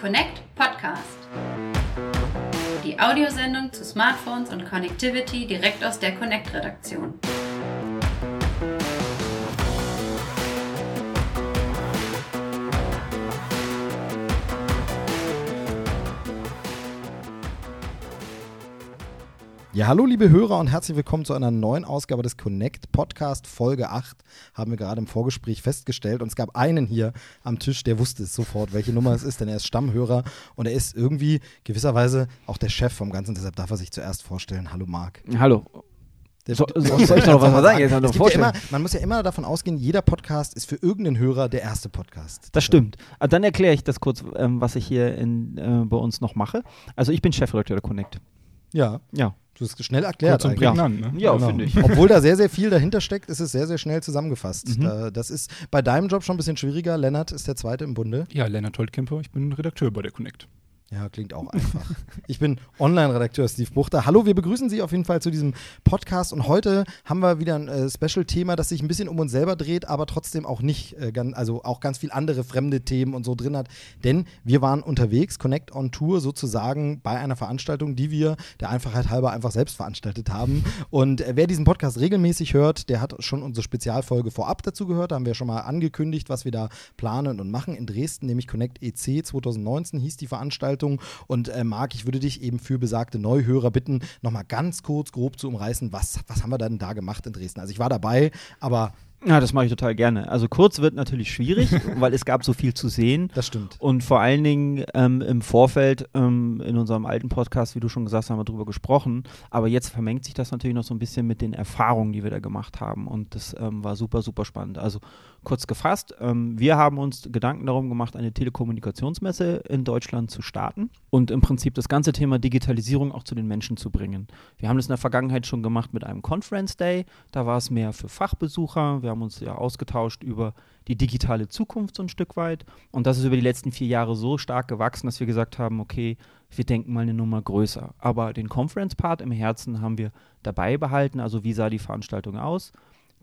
Connect Podcast. Die Audiosendung zu Smartphones und Connectivity direkt aus der Connect-Redaktion. Ja, hallo liebe Hörer und herzlich willkommen zu einer neuen Ausgabe des Connect Podcast Folge 8. Haben wir gerade im Vorgespräch festgestellt und es gab einen hier am Tisch, der wusste es sofort, welche Nummer es ist, denn er ist Stammhörer und er ist irgendwie gewisserweise auch der Chef vom Ganzen, deshalb darf er sich zuerst vorstellen. Hallo Marc. Hallo. Der So- so- soll ich noch was mal sagen? Jetzt Es gibt ja immer, man muss ja immer davon ausgehen, jeder Podcast ist für irgendeinen Hörer der erste Podcast. Das stimmt. Ah, Dann erkläre ich das kurz, ähm, was ich hier in, äh, bei uns noch mache. Also ich bin Chefredakteur der Connect. Ja, Ja, du hast schnell erklärt. Kurz und prägnant, ne? ja Genau. finde ich. Obwohl da sehr, sehr viel dahinter steckt, ist es sehr, sehr schnell zusammengefasst. Mhm. Da, das ist bei deinem Job schon ein bisschen schwieriger. Lennart ist der Zweite im Bunde. Ja, Lennart Holtkemper, ich bin Redakteur bei der Connect. Ja, klingt auch einfach. Ich bin Online-Redakteur Steve Buchter. Hallo, wir begrüßen Sie auf jeden Fall zu diesem Podcast und heute haben wir wieder ein äh, Special-Thema, das sich ein bisschen um uns selber dreht, aber trotzdem auch nicht, äh, ganz, also auch ganz viel andere fremde Themen und so drin hat. Denn wir waren unterwegs, Connect on Tour sozusagen bei einer Veranstaltung, die wir der Einfachheit halber einfach selbst veranstaltet haben. Und äh, wer diesen Podcast regelmäßig hört, der hat schon unsere Spezialfolge vorab dazu gehört. Da haben wir schon mal angekündigt, was wir da planen und machen in Dresden, nämlich Connect EC 2019 hieß die Veranstaltung. Und äh, Marc, ich würde dich eben für besagte Neuhörer bitten, nochmal ganz kurz grob zu umreißen, was, was haben wir denn da gemacht in Dresden? Also ich war dabei, aber Ja, das mache ich total gerne. Also kurz wird natürlich schwierig, weil es gab so viel zu sehen. das stimmt. Und vor allen Dingen ähm, im Vorfeld, ähm, in unserem alten Podcast, wie du schon gesagt hast, haben wir drüber gesprochen. Aber jetzt vermengt sich das natürlich noch so ein bisschen mit den Erfahrungen, die wir da gemacht haben. Und das ähm, war super, super spannend. Also kurz gefasst, ähm, wir haben uns Gedanken darum gemacht, eine Telekommunikationsmesse in Deutschland zu starten und im Prinzip das ganze Thema Digitalisierung auch zu den Menschen zu bringen. Wir haben das in der Vergangenheit schon gemacht mit einem Conference Day. Da war es mehr für Fachbesucher. Wir haben uns ja ausgetauscht über die digitale Zukunft so ein Stück weit. Und das ist über die letzten vier Jahre so stark gewachsen, dass wir gesagt haben, okay, wir denken mal eine Nummer größer. Aber den Conference-Part im Herzen haben wir dabei behalten. Also wie sah die Veranstaltung aus?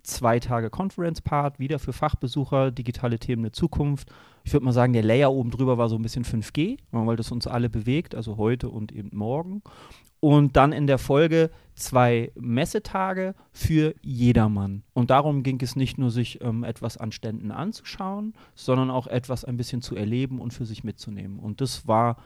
Zwei Tage Conference-Part, wieder für Fachbesucher, digitale Themen der Zukunft. Ich würde mal sagen, der Layer oben drüber war so ein bisschen 5G, weil das uns alle bewegt, also heute und eben morgen. Und dann in der Folge zwei Messetage für jedermann. Und darum ging es nicht nur, sich ähm, etwas an Ständen anzuschauen, sondern auch etwas ein bisschen zu erleben und für sich mitzunehmen. Und das war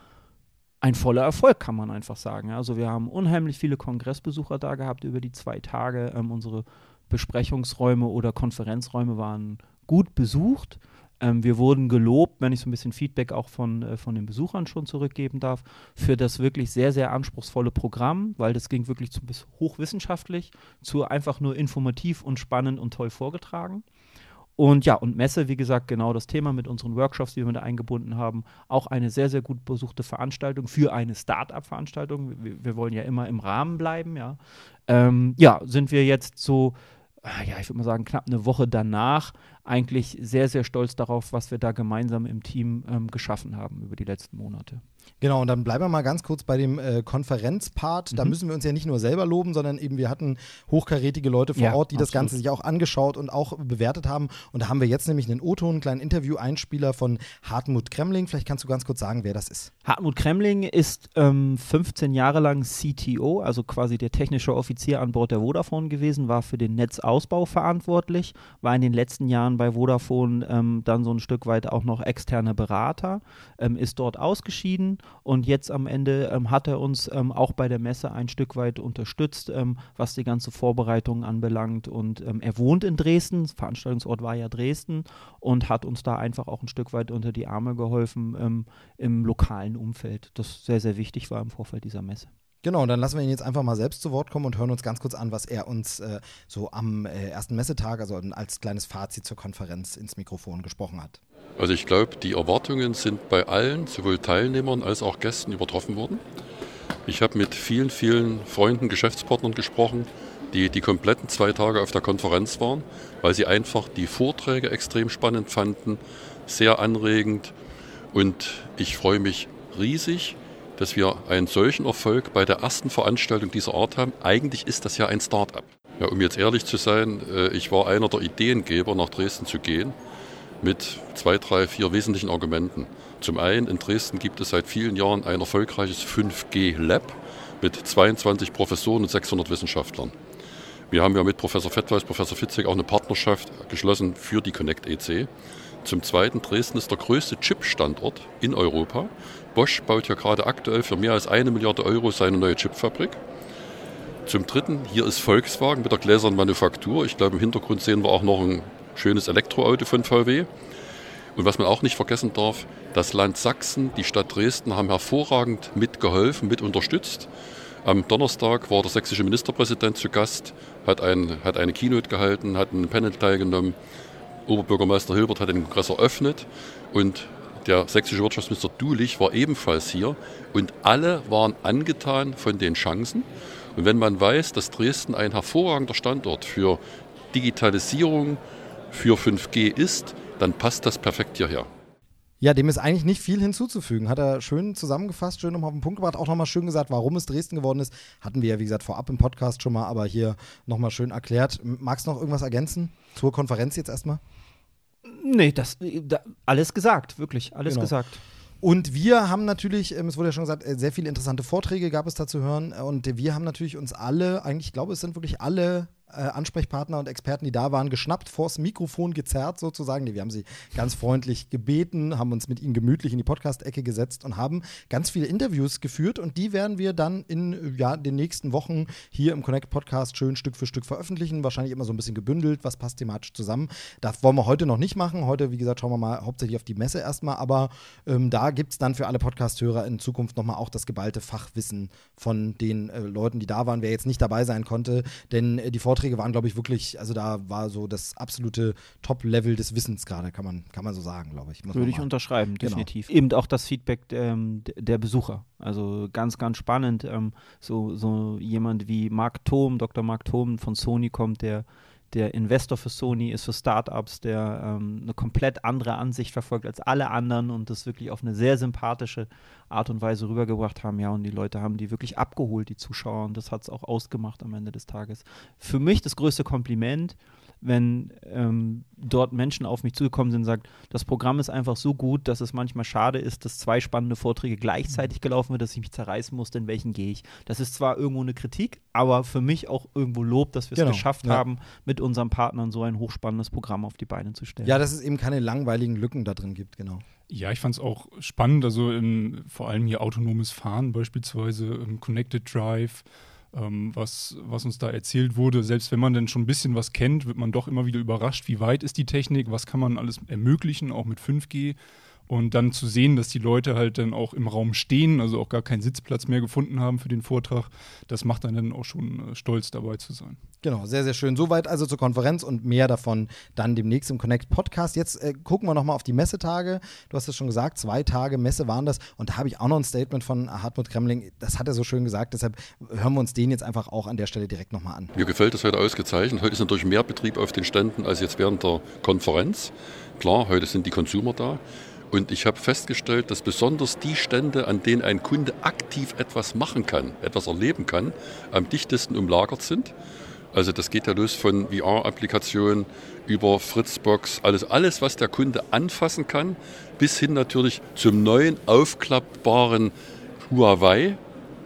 ein voller Erfolg, kann man einfach sagen. Also wir haben unheimlich viele Kongressbesucher da gehabt über die zwei Tage. Ähm, unsere Besprechungsräume oder Konferenzräume waren gut besucht. Ähm, wir wurden gelobt, wenn ich so ein bisschen Feedback auch von, äh, von den Besuchern schon zurückgeben darf, für das wirklich sehr, sehr anspruchsvolle Programm, weil das ging wirklich zu bis hochwissenschaftlich, zu einfach nur informativ und spannend und toll vorgetragen. Und ja, und Messe, wie gesagt, genau das Thema mit unseren Workshops, die wir mit eingebunden haben. Auch eine sehr, sehr gut besuchte Veranstaltung für eine Start-up-Veranstaltung. Wir, wir wollen ja immer im Rahmen bleiben, ja. Ähm, ja, sind wir jetzt so, ja, ich würde mal sagen, knapp eine Woche danach eigentlich sehr, sehr stolz darauf, was wir da gemeinsam im Team ähm, geschaffen haben über die letzten Monate. Genau, und dann bleiben wir mal ganz kurz bei dem äh, Konferenzpart. Da Mhm. müssen wir uns ja nicht nur selber loben, sondern eben wir hatten hochkarätige Leute vor Ja, Ort, die das absolut. Ganze sich auch angeschaut und auch bewertet haben. Und da haben wir jetzt nämlich einen O-Ton, einen kleinen Interview-Einspieler von Hartmut Kremling. Vielleicht kannst du ganz kurz sagen, wer das ist. Hartmut Kremling ist ähm, 15 Jahre lang CTO, also quasi der technische Offizier an Bord der Vodafone gewesen, war für den Netzausbau verantwortlich, war in den letzten Jahren bei Vodafone ähm, dann so ein Stück weit auch noch externer Berater, ähm, ist dort ausgeschieden und jetzt am Ende ähm, hat er uns ähm, auch bei der Messe ein Stück weit unterstützt, ähm, was die ganze Vorbereitung anbelangt und ähm, er wohnt in Dresden, Veranstaltungsort war ja Dresden und hat uns da einfach auch ein Stück weit unter die Arme geholfen, ähm, im lokalen Umfeld, das sehr, sehr wichtig war im Vorfeld dieser Messe. Genau, dann lassen wir ihn jetzt einfach mal selbst zu Wort kommen und hören uns ganz kurz an, was er uns äh, so am äh, ersten Messetag, also als kleines Fazit zur Konferenz ins Mikrofon gesprochen hat. Also ich glaube, die Erwartungen sind bei allen, sowohl Teilnehmern als auch Gästen, übertroffen worden. Ich habe mit vielen, vielen Freunden, Geschäftspartnern gesprochen, die die kompletten zwei Tage auf der Konferenz waren, weil sie einfach die Vorträge extrem spannend fanden, sehr anregend. Und ich freue mich riesig, dass wir einen solchen Erfolg bei der ersten Veranstaltung dieser Art haben. Eigentlich ist das ja ein Start-up. Ja, um jetzt ehrlich zu sein, äh, ich war einer der Ideengeber, nach Dresden zu gehen. mit zwei, drei, vier wesentlichen Argumenten. Zum einen, in Dresden gibt es seit vielen Jahren ein erfolgreiches 5G-Lab mit 22 Professoren und 600 Wissenschaftlern. Wir haben ja mit Professor Fettweis, Professor Fitzek auch eine Partnerschaft geschlossen für die Connect EC. Zum Zweiten, Dresden ist der größte Chip-Standort in Europa. Bosch baut ja gerade aktuell für mehr als eine Milliarde Euro seine neue Chipfabrik. Zum Dritten, hier ist Volkswagen mit der gläsernen Manufaktur. Ich glaube, im Hintergrund sehen wir auch noch ein schönes Elektroauto von VW. Und was man auch nicht vergessen darf, das Land Sachsen, die Stadt Dresden haben hervorragend mitgeholfen, mit unterstützt. Am Donnerstag war der sächsische Ministerpräsident zu Gast, hat, ein, hat eine Keynote gehalten, hat ein Panel teilgenommen. Oberbürgermeister Hilbert hat den Kongress eröffnet und der sächsische Wirtschaftsminister Dulich war ebenfalls hier und alle waren angetan von den Chancen. Und wenn man weiß, dass Dresden ein hervorragender Standort für Digitalisierung, für 5G ist, dann passt das perfekt hierher. Ja, dem ist eigentlich nicht viel hinzuzufügen. Hat er schön zusammengefasst, schön nochmal auf den Punkt gebracht, auch nochmal schön gesagt, warum es Dresden geworden ist. Hatten wir ja, wie gesagt, vorab im Podcast schon mal, aber hier nochmal schön erklärt. Magst du noch irgendwas ergänzen zur Konferenz jetzt erstmal? Nee, das, da, alles gesagt, wirklich, alles genau. gesagt. Und wir haben natürlich, ähm, es wurde ja schon gesagt, äh, sehr viele interessante Vorträge gab es da zu hören. Und wir haben natürlich uns alle, eigentlich, ich glaube, es sind wirklich alle äh, Ansprechpartner und Experten, die da waren, geschnappt, vors Mikrofon gezerrt sozusagen. Wir haben sie ganz freundlich gebeten, haben uns mit ihnen gemütlich in die Podcast-Ecke gesetzt und haben ganz viele Interviews geführt und die werden wir dann in ja, den nächsten Wochen hier im Connect Podcast schön Stück für Stück veröffentlichen. Wahrscheinlich immer so ein bisschen gebündelt, was passt thematisch zusammen. Das wollen wir heute noch nicht machen. Heute, wie gesagt, schauen wir mal hauptsächlich auf die Messe erstmal, aber ähm, da gibt es dann für alle Podcast-Hörer in Zukunft nochmal auch das geballte Fachwissen von den äh, Leuten, die da waren, wer jetzt nicht dabei sein konnte, denn äh, die Vorträge Vorträge waren, glaube ich, wirklich, also da war so das absolute Top-Level des Wissens gerade, kann man, kann man so sagen, glaube ich. Würde ich unterschreiben, genau. definitiv. Genau. Eben auch das Feedback ähm, der Besucher. Also ganz, ganz spannend. Ähm, so, so jemand wie Mark Thom, Dr. Mark Thom von Sony kommt, der der Investor für Sony ist für Startups, der ähm, eine komplett andere Ansicht verfolgt als alle anderen und das wirklich auf eine sehr sympathische Art und Weise rübergebracht haben. Ja, und die Leute haben die wirklich abgeholt, die Zuschauer, und das hat es auch ausgemacht am Ende des Tages. Für mich das größte Kompliment wenn ähm, dort Menschen auf mich zugekommen sind und sagen, das Programm ist einfach so gut, dass es manchmal schade ist, dass zwei spannende Vorträge gleichzeitig mhm. gelaufen wird, dass ich mich zerreißen musste, in welchen gehe ich. Das ist zwar irgendwo eine Kritik, aber für mich auch irgendwo Lob, dass wir es genau, geschafft ja. haben, mit unseren Partnern so ein hochspannendes Programm auf die Beine zu stellen. Ja, dass es eben keine langweiligen Lücken da drin gibt, genau. Ja, ich fand es auch spannend, also in, vor allem hier autonomes Fahren beispielsweise, Connected Drive, ähm, was, was uns da erzählt wurde. Selbst wenn man denn schon ein bisschen was kennt, wird man doch immer wieder überrascht, wie weit ist die Technik, was kann man alles ermöglichen, auch mit 5G. Und dann zu sehen, dass die Leute halt dann auch im Raum stehen, also auch gar keinen Sitzplatz mehr gefunden haben für den Vortrag, das macht einen dann auch schon äh, stolz dabei zu sein. Genau, sehr, sehr schön. Soweit also zur Konferenz und mehr davon dann demnächst im Connect Podcast. Jetzt äh, gucken wir nochmal auf die Messetage. Du hast es schon gesagt, zwei Tage Messe waren das. Und da habe ich auch noch ein Statement von Hartmut Kremling. Das hat er so schön gesagt. Deshalb hören wir uns den jetzt einfach auch an der Stelle direkt nochmal an. Mir gefällt das heute ausgezeichnet. Heute ist natürlich mehr Betrieb auf den Ständen als jetzt während der Konferenz. Klar, heute sind die Consumer da. Und ich habe festgestellt, dass besonders die Stände, an denen ein Kunde aktiv etwas machen kann, etwas erleben kann, am dichtesten umlagert sind. Also das geht ja los von VR-Applikationen über Fritzbox, alles, alles, was der Kunde anfassen kann, bis hin natürlich zum neuen aufklappbaren Huawei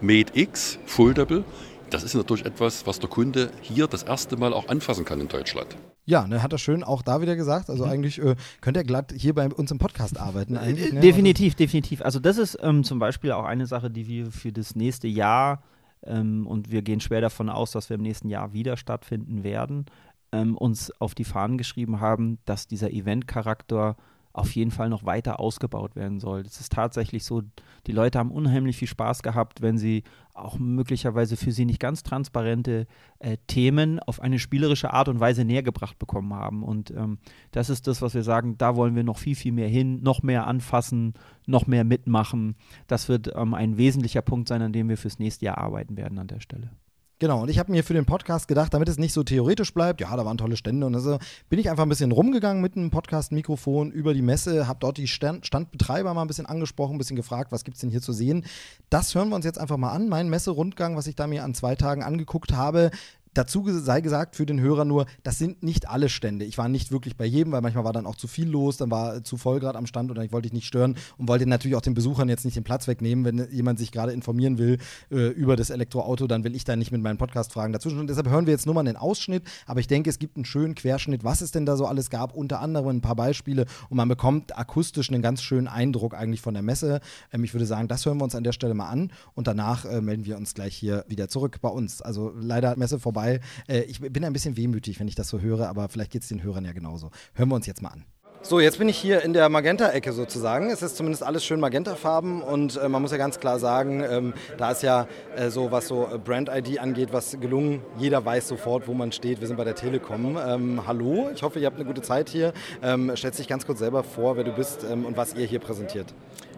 Mate X Foldable. Das ist natürlich etwas, was der Kunde hier das erste Mal auch anfassen kann in Deutschland. Ja, ne, hat er schön auch da wieder gesagt. Also mhm. eigentlich äh, könnte er glatt hier bei uns im Podcast arbeiten. Eigentlich, ne? Definitiv, also, definitiv. Also das ist ähm, zum Beispiel auch eine Sache, die wir für das nächste Jahr ähm, und wir gehen schwer davon aus, dass wir im nächsten Jahr wieder stattfinden werden, ähm, uns auf die Fahnen geschrieben haben, dass dieser Event-Charakter auf jeden Fall noch weiter ausgebaut werden soll. Es ist tatsächlich so, die Leute haben unheimlich viel Spaß gehabt, wenn sie auch möglicherweise für sie nicht ganz transparente äh, Themen auf eine spielerische Art und Weise näher gebracht bekommen haben. Und ähm, das ist das, was wir sagen, da wollen wir noch viel, viel mehr hin, noch mehr anfassen, noch mehr mitmachen. Das wird ähm, ein wesentlicher Punkt sein, an dem wir fürs nächste Jahr arbeiten werden an der Stelle. Genau, und ich habe mir für den Podcast gedacht, damit es nicht so theoretisch bleibt, ja, da waren tolle Stände und so, bin ich einfach ein bisschen rumgegangen mit einem Podcast-Mikrofon über die Messe, habe dort die Stand Standbetreiber mal ein bisschen angesprochen, ein bisschen gefragt, was gibt es denn hier zu sehen. Das hören wir uns jetzt einfach mal an, mein Messerundgang, was ich da mir an zwei Tagen angeguckt habe dazu sei gesagt für den Hörer nur, das sind nicht alle Stände. Ich war nicht wirklich bei jedem, weil manchmal war dann auch zu viel los, dann war zu voll gerade am Stand und ich wollte dich nicht stören und wollte natürlich auch den Besuchern jetzt nicht den Platz wegnehmen, wenn jemand sich gerade informieren will äh, über das Elektroauto, dann will ich da nicht mit meinen Podcast-Fragen dazwischen. Und deshalb hören wir jetzt nur mal einen Ausschnitt, aber ich denke, es gibt einen schönen Querschnitt, was es denn da so alles gab, unter anderem ein paar Beispiele und man bekommt akustisch einen ganz schönen Eindruck eigentlich von der Messe. Ähm, ich würde sagen, das hören wir uns an der Stelle mal an und danach äh, melden wir uns gleich hier wieder zurück bei uns. Also leider Messe vorbei. Äh, ich bin ein bisschen wehmütig, wenn ich das so höre, aber vielleicht geht es den Hörern ja genauso. Hören wir uns jetzt mal an. So, jetzt bin ich hier in der Magenta-Ecke sozusagen. Es ist zumindest alles schön Magenta-Farben und äh, man muss ja ganz klar sagen, ähm, da ist ja äh, so, was so äh, Brand-ID angeht, was gelungen. Jeder weiß sofort, wo man steht. Wir sind bei der Telekom. Ähm, hallo, ich hoffe, ihr habt eine gute Zeit hier. Ähm, stellt dich ganz kurz selber vor, wer du bist ähm, und was ihr hier präsentiert.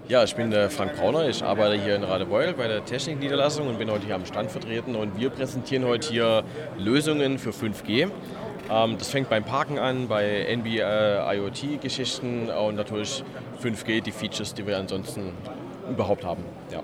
Ja, ich bin der Frank Brauner, ich arbeite hier in Radebeul bei der Technikniederlassung und bin heute hier am Stand vertreten und wir präsentieren heute hier Lösungen für 5G. Ähm, das fängt beim Parken an, bei NB äh, IoT-Geschichten und natürlich 5G, die Features, die wir ansonsten überhaupt haben. Ja.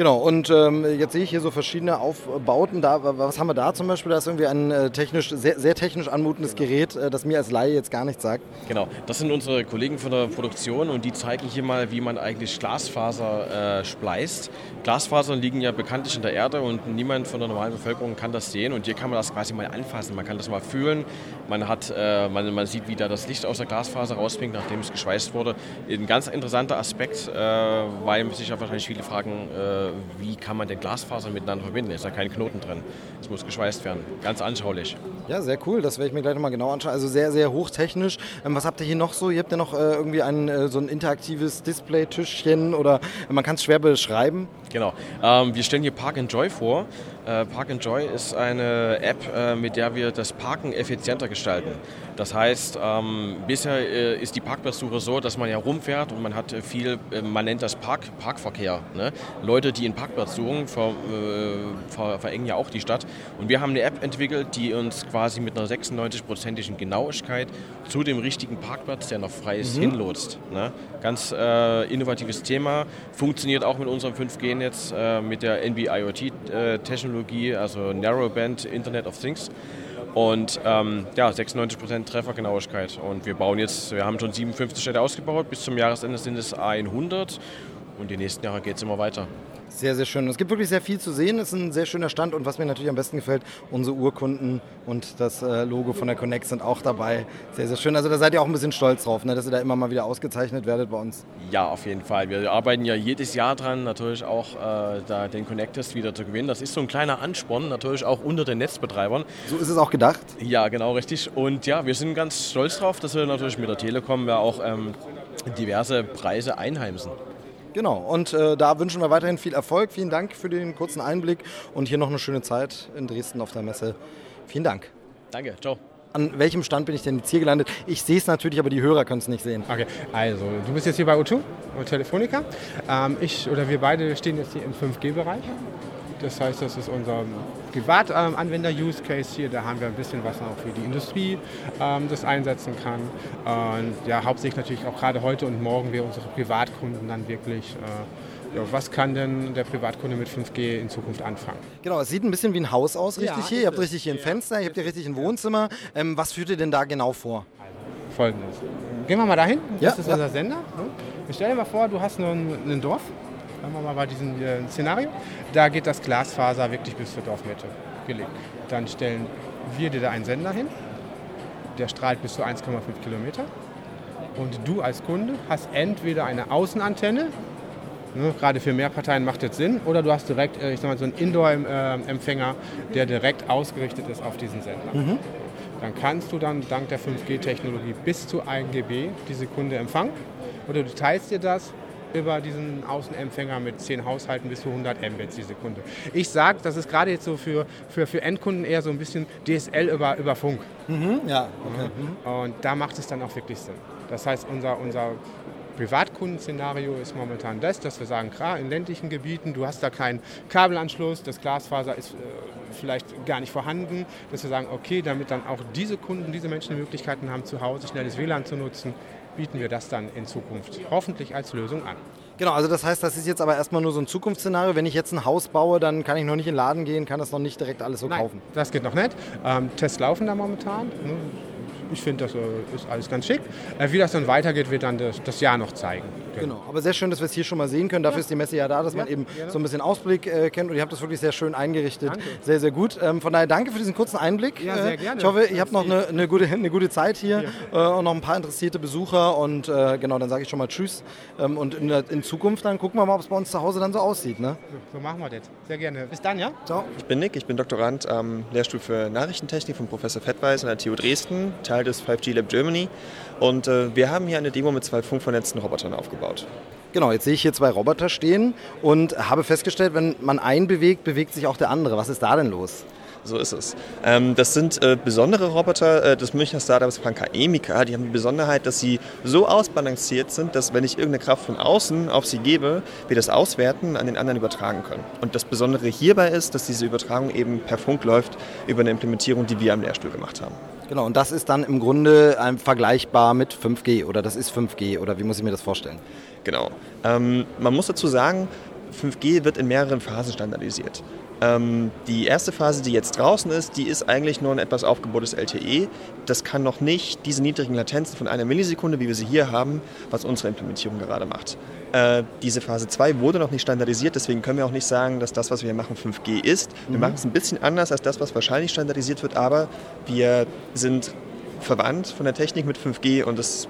Genau, und ähm, jetzt sehe ich hier so verschiedene Aufbauten. Da, was haben wir da zum Beispiel? Da ist irgendwie ein äh, technisch, sehr, sehr, technisch anmutendes Gerät, äh, das mir als Laie jetzt gar nichts sagt. Genau, das sind unsere Kollegen von der Produktion und die zeigen hier mal, wie man eigentlich Glasfaser äh, spleißt. Glasfasern liegen ja bekanntlich in der Erde und niemand von der normalen Bevölkerung kann das sehen. Und hier kann man das quasi mal anfassen, man kann das mal fühlen. Man, hat, äh, man, man sieht, wie da das Licht aus der Glasfaser rausbringt, nachdem es geschweißt wurde. Ein ganz interessanter Aspekt, äh, weil sich ja wahrscheinlich viele fragen, äh, wie kann man denn Glasfaser miteinander verbinden? Ist da kein Knoten drin. Es muss geschweißt werden. Ganz anschaulich. Ja, sehr cool. Das werde ich mir gleich nochmal genau anschauen. Also sehr, sehr hochtechnisch. Ähm, was habt ihr hier noch so? Ihr habt ja noch äh, irgendwie ein, äh, so ein interaktives Display-Tischchen oder man kann es schwer beschreiben. Genau. Ähm, wir stellen hier Park Enjoy vor. Äh, Park Enjoy ist eine App, äh, mit der wir das Parken effizienter gestalten. Das heißt, ähm, bisher äh, ist die Parkplatzsuche so, dass man ja rumfährt und man hat viel, äh, man nennt das Park, Parkverkehr. Ne? Leute, die einen Parkplatz suchen, ver, äh, ver, verengen ja auch die Stadt. Und wir haben eine App entwickelt, die uns quasi mit einer 96-prozentigen Genauigkeit zu dem richtigen Parkplatz, der noch frei ist, mhm. hinlotst. Ne? Ganz äh, innovatives Thema, funktioniert auch mit unserem 5G-Netz, mit der NB-IoT-Technologie Technologie, also Narrowband Internet of Things. Und ähm, ja, 96% Treffergenauigkeit. Und wir bauen jetzt, wir haben schon 57 Städte ausgebaut, bis zum Jahresende sind es 100 und die nächsten Jahre geht es immer weiter. Sehr, sehr schön. Es gibt wirklich sehr viel zu sehen. Es ist ein sehr schöner Stand und was mir natürlich am besten gefällt, unsere Urkunden und das äh, Logo von der Connect sind auch dabei. Sehr, sehr schön. Also da seid ihr auch ein bisschen stolz drauf, ne, dass ihr da immer mal wieder ausgezeichnet werdet bei uns. Ja, auf jeden Fall. Wir arbeiten ja jedes Jahr dran, natürlich auch äh, da den Connect-Test wieder zu gewinnen. Das ist so ein kleiner Ansporn, natürlich auch unter den Netzbetreibern. So ist es auch gedacht? Ja, genau, richtig. Und ja, wir sind ganz stolz drauf, dass wir natürlich mit der Telekom ja auch ähm, diverse Preise einheimsen. Genau, und äh, da wünschen wir weiterhin viel Erfolg. Vielen Dank für den kurzen Einblick und hier noch eine schöne Zeit in Dresden auf der Messe. Vielen Dank. Danke, ciao. An welchem Stand bin ich denn jetzt hier gelandet? Ich sehe es natürlich, aber die Hörer können es nicht sehen. Okay, also du bist jetzt hier bei O2, Telefonica. Ähm, ich oder wir beide stehen jetzt hier im 5G-Bereich. Das heißt, das ist unser Privatanwender-Use-Case hier. Da haben wir ein bisschen was auch für die Industrie ähm, das einsetzen kann. Und ja, hauptsächlich natürlich auch gerade heute und morgen wir unsere Privatkunden dann wirklich äh, ja, was kann denn der Privatkunde mit 5G in Zukunft anfangen? Genau, es sieht ein bisschen wie ein Haus aus, richtig ja, hier. Ihr habt richtig hier ein Fenster, ihr habt hier richtig ein Wohnzimmer. Ähm, was führt ihr denn da genau vor? Also, Folgendes. Gehen wir mal dahin. Das ja, ist unser Sender. Stell dir mal vor, du hast nur ein, ein Dorf Sagen wir mal bei diesem äh, Szenario. Da geht das Glasfaser wirklich bis zur Dorfmitte gelegt. Dann stellen wir dir da einen Sender hin, der strahlt bis zu 1,5 Kilometer. Und du als Kunde hast entweder eine Außenantenne, ne, gerade für Mehrparteien macht das Sinn, oder du hast direkt äh, ich sag mal, so einen Indoor-Empfänger, der direkt ausgerichtet ist auf diesen Sender. Mhm. Dann kannst du dann dank der 5G-Technologie bis zu 1 GB diese Kunde empfangen. Oder du teilst dir das über diesen Außenempfänger mit 10 Haushalten bis zu 100 Mbit die Sekunde. Ich sage, das ist gerade jetzt so für, für, für Endkunden eher so ein bisschen DSL über, über Funk. Mhm, ja, okay. Mhm. Und da macht es dann auch wirklich Sinn. Das heißt, unser, unser Privatkundenszenario ist momentan das, dass wir sagen, klar, in ländlichen Gebieten, du hast da keinen Kabelanschluss, das Glasfaser ist äh, vielleicht gar nicht vorhanden, dass wir sagen, okay, damit dann auch diese Kunden, diese Menschen die Möglichkeiten haben, zu Hause schnelles WLAN zu nutzen, bieten wir das dann in Zukunft hoffentlich als Lösung an. Genau, also das heißt, das ist jetzt aber erstmal nur so ein Zukunftsszenario. Wenn ich jetzt ein Haus baue, dann kann ich noch nicht in den Laden gehen, kann das noch nicht direkt alles so Nein, kaufen. das geht noch nicht. Ähm, Tests laufen da momentan. ne? Ich finde, das äh, ist alles ganz schick. Äh, wie das dann weitergeht, wird dann das, das Jahr noch zeigen. Genau, aber sehr schön, dass wir es hier schon mal sehen können. Dafür ist die Messe ja da, dass man eben so ein bisschen Ausblick äh, kennt und ihr habt das wirklich sehr schön eingerichtet. Danke. Sehr, sehr gut. Ähm, von daher danke für diesen kurzen Einblick. Ja, sehr Äh, gerne. Ich hoffe, ihr habt noch eine, eine, gute, eine gute Zeit hier äh, und noch ein paar interessierte Besucher und äh, genau, dann sage ich schon mal Tschüss. Ähm, und in, der, in Zukunft dann gucken wir mal, ob es bei uns zu Hause dann so aussieht. Ne? So, so machen wir das. Sehr gerne. Bis dann, ja? Ciao. Ich bin Nick, ich bin Doktorand am Lehrstuhl für Nachrichtentechnik von Professor Fettweis an der TU Dresden, Teil des 5G Lab Germany. Und äh, wir haben hier eine Demo mit zwei funkvernetzten Robotern aufgebaut. Genau, jetzt sehe ich hier zwei Roboter stehen und habe festgestellt, wenn man einen bewegt, bewegt sich auch der andere. Was ist da denn los? So ist es. Ähm, das sind äh, besondere Roboter äh, des Münchner Startups Franka Emika. Die haben die Besonderheit, dass sie so ausbalanciert sind, dass wenn ich irgendeine Kraft von außen auf sie gebe, wir das auswerten, an den anderen übertragen können. Und das Besondere hierbei ist, dass diese Übertragung eben per Funk läuft über eine Implementierung, die wir am Lehrstuhl gemacht haben. Genau, und das ist dann im Grunde ähm, vergleichbar mit 5G oder das ist 5G oder wie muss ich mir das vorstellen? Genau. Ähm, man muss dazu sagen, 5G wird in mehreren Phasen standardisiert. Ähm, die erste Phase, die jetzt draußen ist, die ist eigentlich nur ein etwas aufgebohrtes LTE. Das kann noch nicht diese niedrigen Latenzen von einer Millisekunde, wie wir sie hier haben, was unsere Implementierung gerade macht. Äh, diese Phase 2 wurde noch nicht standardisiert, deswegen können wir auch nicht sagen, dass das, was wir hier machen, 5G ist. Wir machen es ein bisschen anders als das, was wahrscheinlich standardisiert wird, aber wir sind verwandt von der Technik mit 5G und es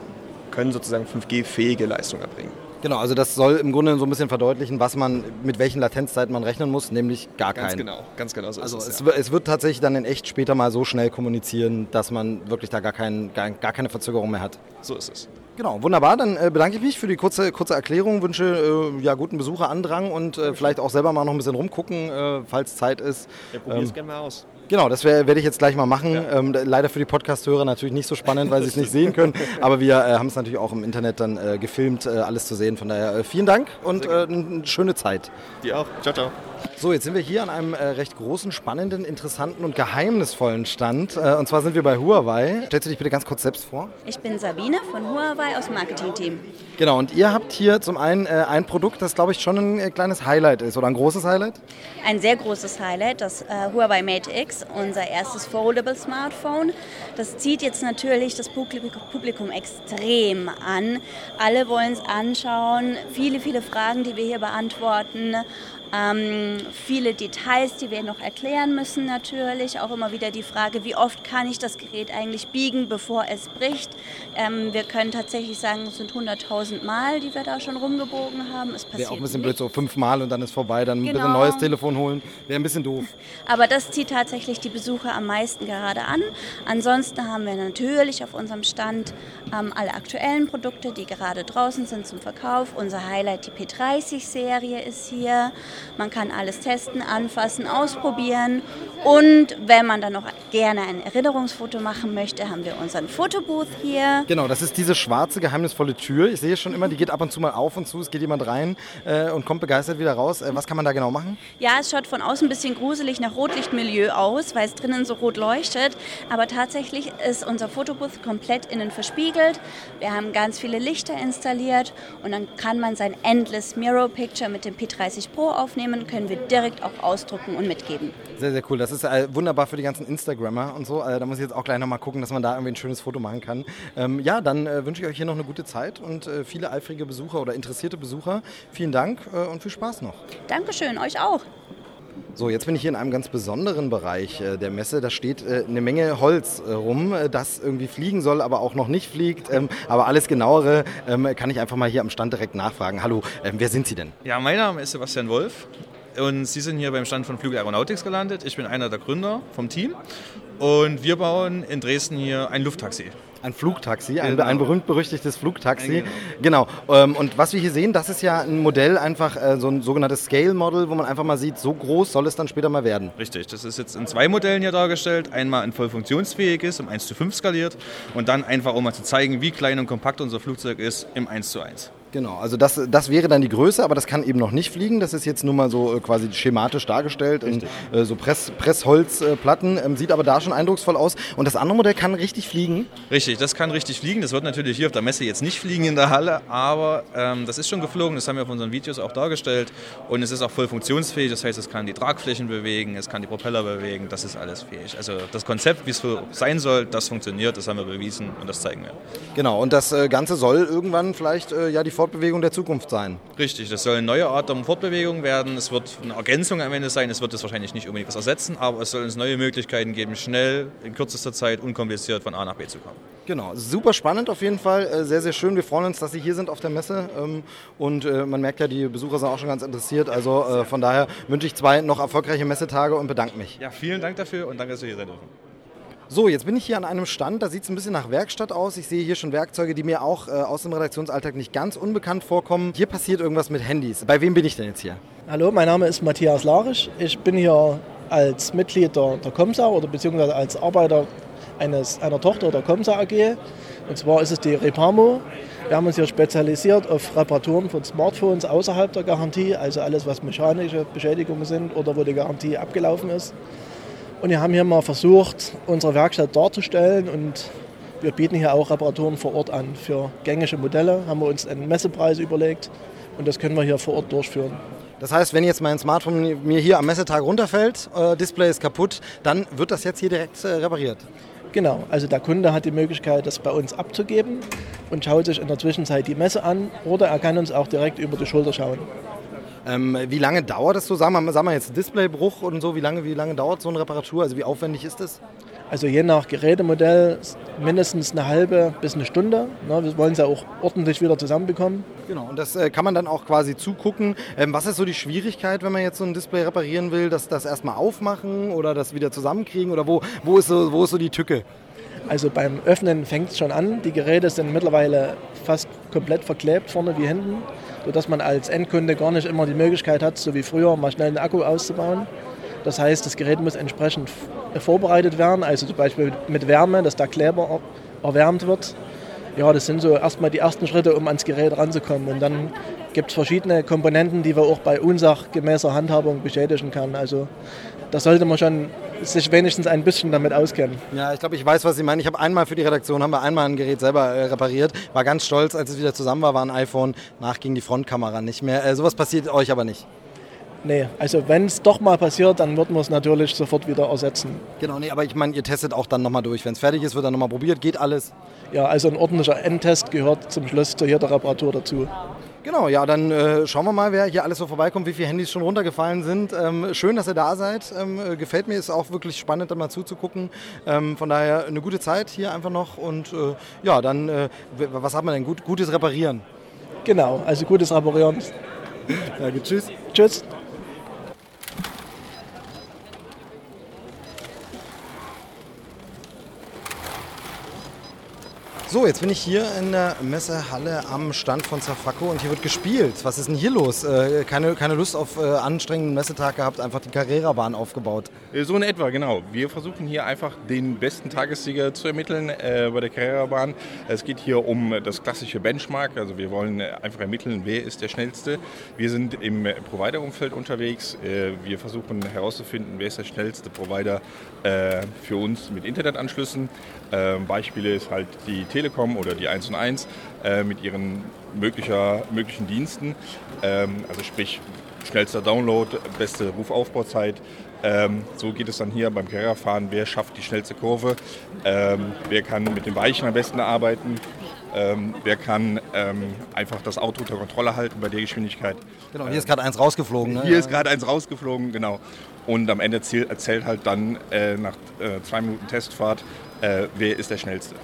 können sozusagen 5G-fähige Leistungen erbringen. Genau, also das soll im Grunde so ein bisschen verdeutlichen, was man, mit welchen Latenzzeiten man rechnen muss, nämlich gar Ganz keinen. genau, ganz genau so Also ist es. es, ja. wird- es wird tatsächlich dann in echt später mal so schnell kommunizieren, dass man wirklich da gar, kein, gar, gar keine Verzögerung mehr hat. So ist es. Genau, wunderbar. Dann äh, bedanke ich mich für die kurze, kurze Erklärung, wünsche äh, ja, guten Besucherandrang und äh, vielleicht auch selber mal noch ein bisschen rumgucken, äh, falls Zeit ist. Ja, probier's Ähm, gerne mal aus. Genau, das werde ich jetzt gleich mal machen. Ähm, da- leider für die Podcast-Hörer natürlich nicht so spannend, weil sie es nicht sehen können. Aber wir äh, haben es natürlich auch im Internet dann äh, gefilmt, äh, alles zu sehen. Von daher äh, vielen Dank und äh, eine schöne Zeit. Die auch. Ciao, ciao. So, jetzt sind wir hier an einem äh, recht großen, spannenden, interessanten und geheimnisvollen Stand. Äh, und zwar sind wir bei Huawei. Stellst du dich bitte ganz kurz selbst vor? Ich bin Sabine von Huawei aus dem Marketing-Team. Genau, und ihr habt hier zum einen äh, ein Produkt, das glaube ich schon ein äh, kleines Highlight ist oder ein großes Highlight. Ein sehr großes Highlight, das äh, Huawei Mate X, unser erstes Foldable Smartphone. Das zieht jetzt natürlich das Publik- Publikum extrem an. Alle wollen es anschauen. Viele, viele Fragen, die wir hier beantworten. Ähm, viele Details, die wir noch erklären müssen natürlich. Auch immer wieder die Frage, wie oft kann ich das Gerät eigentlich biegen, bevor es bricht. Ähm, wir können tatsächlich sagen, es sind 100.000 Mal, die wir da schon rumgebogen haben. Es passiert Wäre auch ein bisschen nichts. blöd, so fünfmal und dann ist vorbei, dann bitte ein Genau. neues Telefon holen. Wäre ein bisschen doof. Aber das zieht tatsächlich die Besucher am meisten gerade an. Ansonsten haben wir natürlich auf unserem Stand ähm, alle aktuellen Produkte, die gerade draußen sind zum Verkauf. Unser Highlight, die P30-Serie, ist hier. Man kann alles testen, anfassen, ausprobieren. Und wenn man dann noch gerne ein Erinnerungsfoto machen möchte, haben wir unseren Fotobooth hier. Genau, das ist diese schwarze, geheimnisvolle Tür. Ich sehe schon immer, die geht ab und zu mal auf und zu. Es geht jemand rein äh, und kommt begeistert wieder raus. Äh, was kann man da genau machen? Ja, es schaut von außen ein bisschen gruselig nach Rotlichtmilieu aus, weil es drinnen so rot leuchtet. Aber tatsächlich ist unser Fotobooth komplett innen verspiegelt. Wir haben ganz viele Lichter installiert und dann kann man sein Endless Mirror Picture mit dem P30 Pro aufnehmen, können wir direkt auch ausdrucken und mitgeben. Sehr, sehr cool. Das ist äh, wunderbar für die ganzen Instagrammer und so. Äh, da muss ich jetzt auch gleich nochmal gucken, dass man da irgendwie ein schönes Foto machen kann. Ähm, ja, dann äh, wünsche ich euch hier noch eine gute Zeit und äh, viele eifrige Besucher oder interessierte Besucher. Vielen Dank äh, und viel Spaß noch. Dankeschön, euch auch. So, jetzt bin ich hier in einem ganz besonderen Bereich äh, der Messe. Da steht äh, eine Menge Holz äh, rum, äh, das irgendwie fliegen soll, aber auch noch nicht fliegt. Ähm, aber alles genauere ähm, kann ich einfach mal hier am Stand direkt nachfragen. Hallo, ähm, wer sind Sie denn? Ja, mein Name ist Sebastian Wolf und Sie sind hier beim Stand von Flügel Aeronautics gelandet. Ich bin einer der Gründer vom Team und wir bauen in Dresden hier ein Lufttaxi. Ein Flugtaxi, ein, Genau. ein berühmt-berüchtigtes Flugtaxi. Genau. Ähm, und was wir hier sehen, das ist ja ein Modell, einfach äh, so ein sogenanntes Scale-Model, wo man einfach mal sieht, so groß soll es dann später mal werden. Richtig, das ist jetzt in zwei Modellen hier dargestellt. Einmal ein voll funktionsfähiges, um 1 zu 5 skaliert und dann einfach, um mal zu zeigen, wie klein und kompakt unser Flugzeug ist, im 1 zu 1. Genau, also das, das wäre dann die Größe, aber das kann eben noch nicht fliegen. Das ist jetzt nur mal so äh, quasi schematisch dargestellt in äh, so Press, Pressholzplatten, ähm, sieht aber da schon eindrucksvoll aus. Und das andere Modell kann richtig fliegen. Richtig, das kann richtig fliegen. Das wird natürlich hier auf der Messe jetzt nicht fliegen in der Halle, aber ähm, das ist schon geflogen. Das haben wir auf unseren Videos auch dargestellt. Und es ist auch voll funktionsfähig. Das heißt, es kann die Tragflächen bewegen, es kann die Propeller bewegen. Das ist alles fähig. Also das Konzept, wie es so sein soll, das funktioniert. Das haben wir bewiesen und das zeigen wir. Genau, und das äh, Ganze soll irgendwann vielleicht äh, ja die Fortbewegung der Zukunft sein. Richtig, das soll eine neue Art der Fortbewegung werden. Es wird eine Ergänzung am Ende sein. Es wird es wahrscheinlich nicht unbedingt was ersetzen, aber es soll uns neue Möglichkeiten geben, schnell, in kürzester Zeit, unkompliziert von A nach B zu kommen. Genau, super spannend auf jeden Fall, äh, sehr, sehr schön. Wir freuen uns, dass Sie hier sind auf der Messe ähm, und äh, man merkt ja, die Besucher sind auch schon ganz interessiert. Also äh, von daher wünsche ich zwei noch erfolgreiche Messetage und bedanke mich. Ja, vielen Dank dafür und danke, dass wir hier sein dürfen. So, jetzt bin ich hier an einem Stand, da sieht es ein bisschen nach Werkstatt aus. Ich sehe hier schon Werkzeuge, die mir auch äh, aus dem Redaktionsalltag nicht ganz unbekannt vorkommen. Hier passiert irgendwas mit Handys. Bei wem bin ich denn jetzt hier? Hallo, mein Name ist Matthias Larisch. Ich bin hier als Mitglied der, der Comsa oder beziehungsweise als Arbeiter eines, einer Tochter der Comsa AG. Und zwar ist es die Repamo. Wir haben uns hier spezialisiert auf Reparaturen von Smartphones außerhalb der Garantie, also alles, was mechanische Beschädigungen sind oder wo die Garantie abgelaufen ist. Und wir haben hier mal versucht, unsere Werkstatt darzustellen und wir bieten hier auch Reparaturen vor Ort an. Für gängige Modelle haben wir uns einen Messepreis überlegt und das können wir hier vor Ort durchführen. Das heißt, wenn jetzt mein Smartphone mir hier am Messetag runterfällt, äh, Display ist kaputt, dann wird das jetzt hier direkt äh, repariert. Genau, also der Kunde hat die Möglichkeit, das bei uns abzugeben und schaut sich in der Zwischenzeit die Messe an oder er kann uns auch direkt über die Schulter schauen. Ähm, wie lange dauert das so? Sagen wir, sagen wir jetzt Displaybruch und so, wie lange, wie lange dauert so eine Reparatur? Also wie aufwendig ist das? Also je nach Gerätemodell mindestens eine halbe bis eine Stunde. Ne, wir wollen es ja auch ordentlich wieder zusammenbekommen. Genau, und das äh, kann man dann auch quasi zugucken. Ähm, was ist so die Schwierigkeit, wenn man jetzt so ein Display reparieren will? Das, das erstmal aufmachen oder das wieder zusammenkriegen? Oder wo, wo, ist, so, wo ist so die Tücke? Also beim Öffnen fängt es schon an. Die Geräte sind mittlerweile fast komplett verklebt, vorne wie hinten, sodass man als Endkunde gar nicht immer die Möglichkeit hat, so wie früher, mal schnell einen Akku auszubauen. Das heißt, das Gerät muss entsprechend vorbereitet werden, also zum Beispiel mit Wärme, dass der Kleber erwärmt wird. Ja, das sind so erstmal die ersten Schritte, um ans Gerät ranzukommen. Und dann gibt es verschiedene Komponenten, die wir auch bei unsachgemäßer Handhabung beschädigen kann. Also da sollte man schon sich wenigstens ein bisschen damit auskennen. Ja, ich glaube, ich weiß, was Sie meinen. Ich habe einmal für die Redaktion, haben wir einmal ein Gerät selber äh, repariert, war ganz stolz, als es wieder zusammen war, war ein iPhone, nach ging die Frontkamera nicht mehr. Äh, sowas passiert euch aber nicht. Nee, also wenn es doch mal passiert, dann würden wir es natürlich sofort wieder ersetzen. Genau, nee, aber ich meine, ihr testet auch dann nochmal durch. Wenn es fertig ist, wird dann nochmal probiert, geht alles. Ja, also ein ordentlicher Endtest gehört zum Schluss zu jeder Reparatur dazu. Genau, ja, dann äh, schauen wir mal, wer hier alles so vorbeikommt, wie viele Handys schon runtergefallen sind. Ähm, schön, dass ihr da seid. Ähm, äh, gefällt mir, ist auch wirklich spannend, da mal zuzugucken. Ähm, von daher eine gute Zeit hier einfach noch. Und äh, ja, dann, äh, was hat man denn? Gut, gutes Reparieren. Genau, also gutes Reparieren. Danke, tschüss. Tschüss. So, jetzt bin ich hier in der Messehalle am Stand von Zafaco und hier wird gespielt. Was ist denn hier los? Äh, keine, keine Lust auf äh, anstrengenden Messetag gehabt, einfach die Carrera-Bahn aufgebaut. So in etwa, genau. Wir versuchen hier einfach den besten Tagessieger zu ermitteln äh, bei der Carrera-Bahn. Es geht hier um das klassische Benchmark. Also wir wollen einfach ermitteln, wer ist der Schnellste. Wir sind im Provider-Umfeld unterwegs. Äh, wir versuchen herauszufinden, wer ist der schnellste Provider äh, für uns mit Internetanschlüssen. Ähm, Beispiele ist halt die Telekom oder die 1 und 1 äh, mit ihren möglicher, möglichen Diensten. Ähm, also sprich schnellster Download, beste Rufaufbauzeit. Ähm, so geht es dann hier beim Carrera-Fahren. Wer schafft die schnellste Kurve? Ähm, wer kann mit den Weichen am besten arbeiten? Ähm, wer kann ähm, einfach das Auto unter Kontrolle halten bei der Geschwindigkeit? Genau, hier ist gerade eins rausgeflogen. Ne? Hier ist gerade eins rausgeflogen, genau. Und am Ende erzählt halt dann äh, nach äh, zwei Minuten Testfahrt, äh, wer ist der Schnellste.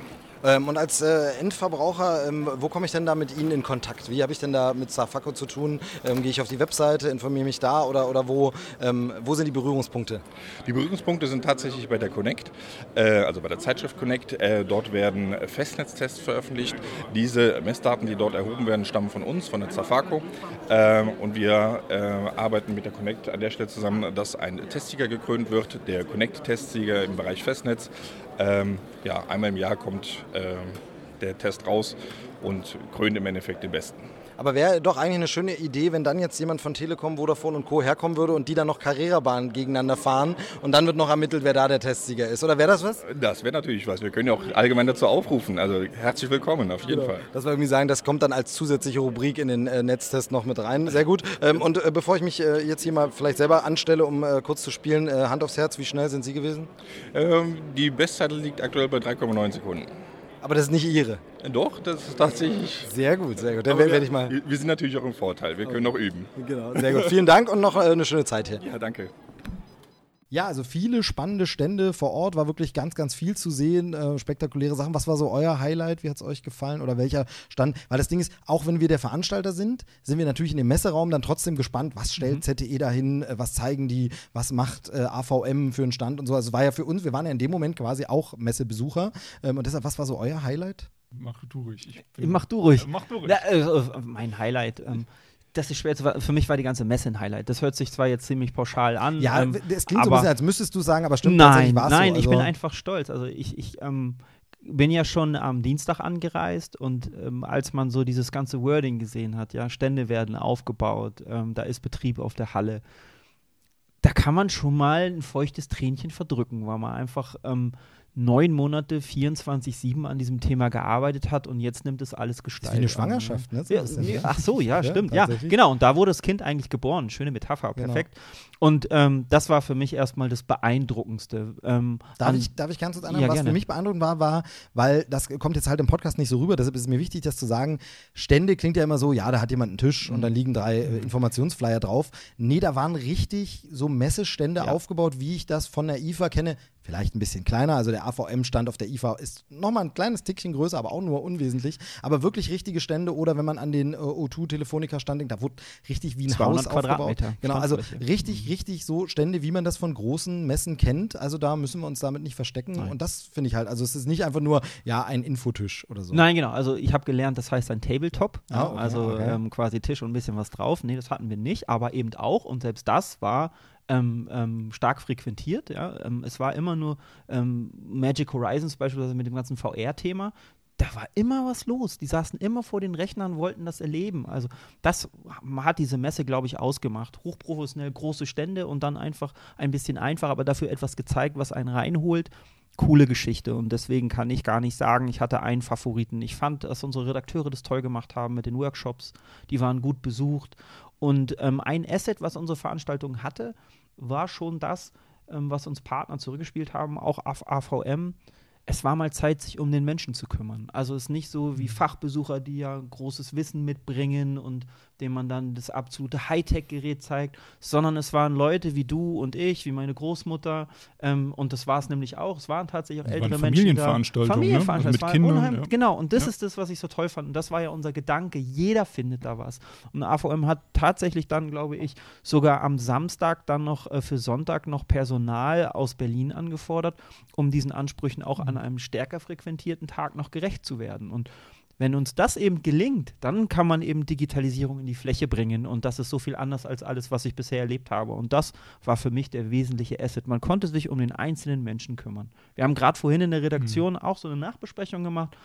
Ähm, und als äh, Endverbraucher, ähm, wo komme ich denn da mit Ihnen in Kontakt? Wie habe ich denn da mit Safaco zu tun? Ähm, Gehe ich auf die Webseite, informiere mich da oder, oder wo, ähm, wo sind die Berührungspunkte? Die Berührungspunkte sind tatsächlich bei der Connect, äh, also bei der Zeitschrift Connect. Äh, dort werden Festnetztests veröffentlicht. Diese Messdaten, die dort erhoben werden, stammen von uns, von der Zafaco. Ähm, und wir äh, arbeiten mit der Connect an der Stelle zusammen, dass ein Testsieger gekrönt wird, der Connect-Testsieger im Bereich Festnetz. Ähm, ja, einmal im Jahr kommt ähm, der Test raus und krönt im Endeffekt den Besten. Aber wäre doch eigentlich eine schöne Idee, wenn dann jetzt jemand von Telekom, Vodafone und Co. herkommen würde und die dann noch Carrera-Bahn gegeneinander fahren und dann wird noch ermittelt, wer da der Testsieger ist. Oder wäre das was? Das wäre natürlich was. Wir können ja auch allgemein dazu aufrufen. Also herzlich willkommen, auf jeden Genau. Fall. Das wir irgendwie sagen, das kommt dann als zusätzliche Rubrik in den äh, Netztest noch mit rein. Sehr gut. Ähm, und äh, bevor ich mich äh, jetzt hier mal vielleicht selber anstelle, um äh, kurz zu spielen, äh, Hand aufs Herz, wie schnell sind Sie gewesen? Ähm, die Bestzeit liegt aktuell bei 3,9 Sekunden. Aber das ist nicht Ihre. Doch, das ist tatsächlich. Sehr gut, sehr gut. Dann werde ich mal. Wir, sind natürlich auch im Vorteil. Wir können noch üben. Genau, sehr gut. Vielen Dank und noch äh, eine schöne Zeit hier. Ja, danke. Ja, also viele spannende Stände vor Ort, war wirklich ganz, ganz viel zu sehen, äh, spektakuläre Sachen. Was war so euer Highlight? Wie hat es euch gefallen? Oder welcher Stand? Weil das Ding ist, auch wenn wir der Veranstalter sind, sind wir natürlich in dem Messeraum dann trotzdem gespannt, was stellt ZTE dahin, äh, was zeigen die, was macht äh, AVM für einen Stand und so. Also es war ja für uns, wir waren ja in dem Moment quasi auch Messebesucher. Ähm, und deshalb, was war so euer Highlight? Mach du ruhig. Ich Mach du ruhig. Äh, Mach du ruhig. Na, äh, äh, mein Highlight. Ähm, das ist schwer zu. Für mich war die ganze Messe ein Highlight. Das hört sich zwar jetzt ziemlich pauschal an. Ja, ähm, es klingt so ein bisschen, als müsstest du sagen, aber stimmt Nein, nein, so. ich bin Also- einfach stolz. Also ich, ich ähm, bin ja schon am Dienstag angereist und ähm, als man so dieses ganze Wording gesehen hat, ja, Stände werden aufgebaut, ähm, da ist Betrieb auf der Halle, da kann man schon mal ein feuchtes Tränchen verdrücken, weil man einfach ähm, neun Monate 24-7 an diesem Thema gearbeitet hat und jetzt nimmt es alles Gestalt. wie eine an, Schwangerschaft, ne? Ja, ach so, ja, Ja, stimmt. Ja, genau. Und da wurde das Kind eigentlich geboren. Schöne Metapher, Genau. perfekt. Und ähm, das war für mich erstmal das Beeindruckendste. Ähm, Darf an- ich, darf ich ganz kurz anhören? Was gerne. für mich beeindruckend war, war, weil das kommt jetzt halt im Podcast nicht so rüber, deshalb ist es mir wichtig, das zu sagen. Stände klingt ja immer so, ja, da hat jemand einen Tisch und dann liegen drei äh, Informationsflyer drauf. Nee, da waren richtig so Messestände aufgebaut, wie ich das von der IFA kenne. Vielleicht ein bisschen kleiner, also der AVM-Stand auf der IFA ist nochmal ein kleines Tickchen größer, aber auch nur unwesentlich. Aber wirklich richtige Stände oder wenn man an den äh, O2-Telefonica-Stand denkt, da wurde richtig wie ein 200 Haus aufgebaut. Genau, also richtig, richtig so Stände, wie man das von großen Messen kennt. Also da müssen wir uns damit nicht verstecken. Nein. Und das finde ich halt, also es ist nicht einfach nur, ja, ein Infotisch oder so. Nein, genau. Also ich habe gelernt, das heißt ein Tabletop. Ah, ja, okay, also okay. Ähm, quasi Tisch und ein bisschen was drauf. Nee, das hatten wir nicht, aber eben auch. Und selbst das war ähm, ähm, stark frequentiert. Ja. Ähm, es war immer nur ähm, Magic Horizons beispielsweise mit dem ganzen VR-Thema. Da war immer was los. Die saßen immer vor den Rechnern, wollten das erleben. Also das hat diese Messe, glaube ich, ausgemacht. Hochprofessionell, große Stände und dann einfach ein bisschen einfach, aber dafür etwas gezeigt, was einen reinholt coole Geschichte und deswegen kann ich gar nicht sagen, ich hatte einen Favoriten. Ich fand, dass unsere Redakteure das toll gemacht haben mit den Workshops. Die waren gut besucht und ähm, ein Asset, was unsere Veranstaltung hatte, war schon das, ähm, was uns Partner zurückgespielt haben, auch auf AVM. Es war mal Zeit, sich um den Menschen zu kümmern. Also es ist nicht so wie Fachbesucher, die ja großes Wissen mitbringen und dem man dann das absolute Hightech-Gerät zeigt, sondern es waren Leute wie du und ich, wie meine Großmutter ähm, und das war es nämlich auch. Es waren tatsächlich auch ältere Menschen. da- Familienveranstaltungen, ne? Also mit Kindern, ja. Genau, und das Ja. ist das, was ich so toll fand. Und das war ja unser Gedanke. Jeder findet da was. Und AVM hat tatsächlich dann, glaube ich, sogar am Samstag dann noch äh, für Sonntag noch Personal aus Berlin angefordert, um diesen Ansprüchen auch Mhm. an einem stärker frequentierten Tag noch gerecht zu werden. Und wenn uns das eben gelingt, dann kann man eben Digitalisierung in die Fläche bringen und das ist so viel anders als alles, was ich bisher erlebt habe. Und das war für mich der wesentliche Asset. Man konnte sich um den einzelnen Menschen kümmern. Wir haben gerade vorhin in der Redaktion Mhm. auch so eine Nachbesprechung gemacht.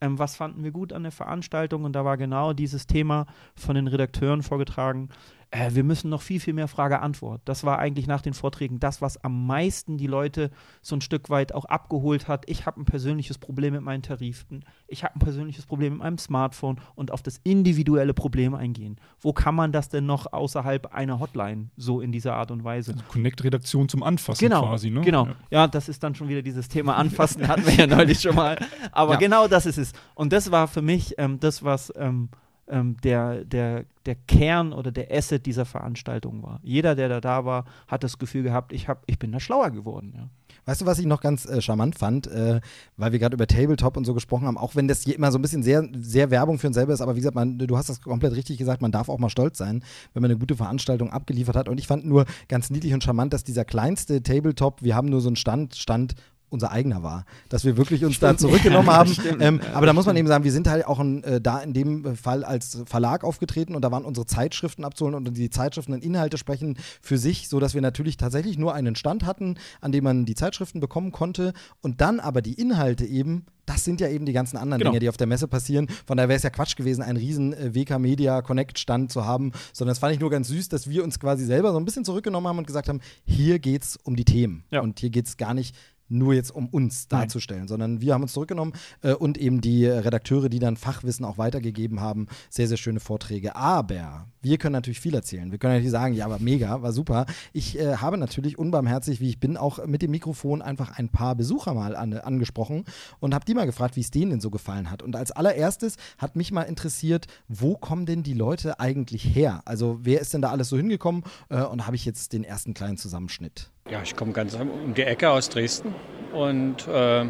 Ähm, was fanden wir gut an der Veranstaltung? Und da war genau dieses Thema von den Redakteuren vorgetragen. Äh, wir müssen noch viel, viel mehr Frage-Antwort. Das war eigentlich nach den Vorträgen das, was am meisten die Leute so ein Stück weit auch abgeholt hat. Ich habe ein persönliches Problem mit meinen Tarifen. Ich habe ein persönliches Problem mit meinem Smartphone und auf das individuelle Problem eingehen. Wo kann man das denn noch außerhalb einer Hotline so in dieser Art und Weise? Connect-Redaktion zum Anfassen Genau, quasi, ne? genau. Ja. Ja. das ist dann schon wieder dieses Thema Anfassen, hatten wir ja neulich schon mal. Aber Ja. genau das ist es. Und das war für mich ähm, das, was ähm, ähm, der, der, der Kern oder der Asset dieser Veranstaltung war. Jeder, der da da war, hat das Gefühl gehabt, ich, hab, ich bin da schlauer geworden. Ja. Weißt du, was ich noch ganz äh, charmant fand, äh, weil wir gerade über Tabletop und so gesprochen haben, auch wenn das hier immer so ein bisschen sehr, sehr Werbung für uns selber ist, aber wie gesagt, man, du hast das komplett richtig gesagt, man darf auch mal stolz sein, wenn man eine gute Veranstaltung abgeliefert hat. Und ich fand nur ganz niedlich und charmant, dass dieser kleinste Tabletop, wir haben nur so einen Stand, Stand unser eigener war. Dass wir wirklich uns da zurückgenommen haben. Stimmt, ähm, ja, aber da muss man eben sagen, wir sind halt auch ein, äh, da in dem Fall als Verlag aufgetreten und da waren unsere Zeitschriften abzuholen und die Zeitschriften und Inhalte sprechen für sich, sodass wir natürlich tatsächlich nur einen Stand hatten, an dem man die Zeitschriften bekommen konnte und dann aber die Inhalte eben das sind ja eben die ganzen anderen Genau. Dinge, die auf der Messe passieren. Von daher wäre es ja Quatsch gewesen, einen riesen äh, WK Media Connect Stand zu haben, sondern das fand ich nur ganz süß, dass wir uns quasi selber so ein bisschen zurückgenommen haben und gesagt haben, hier geht es um die Themen Ja. und hier geht es gar nicht nur jetzt um uns darzustellen, sondern wir haben uns zurückgenommen äh, und eben die äh, Redakteure, die dann Fachwissen auch weitergegeben haben, sehr, sehr schöne Vorträge. Aber wir können natürlich viel erzählen. Wir können natürlich sagen, ja, aber mega, war super. Ich äh, habe natürlich unbarmherzig, wie ich bin, auch mit dem Mikrofon einfach ein paar Besucher mal an, angesprochen und habe die mal gefragt, wie es denen denn so gefallen hat. Und als allererstes hat mich mal interessiert, wo kommen denn die Leute eigentlich her? Also wer ist denn da alles so hingekommen? Äh, und da habe ich jetzt den ersten kleinen Zusammenschnitt. Ja, ich komme ganz um die Ecke aus Dresden und äh,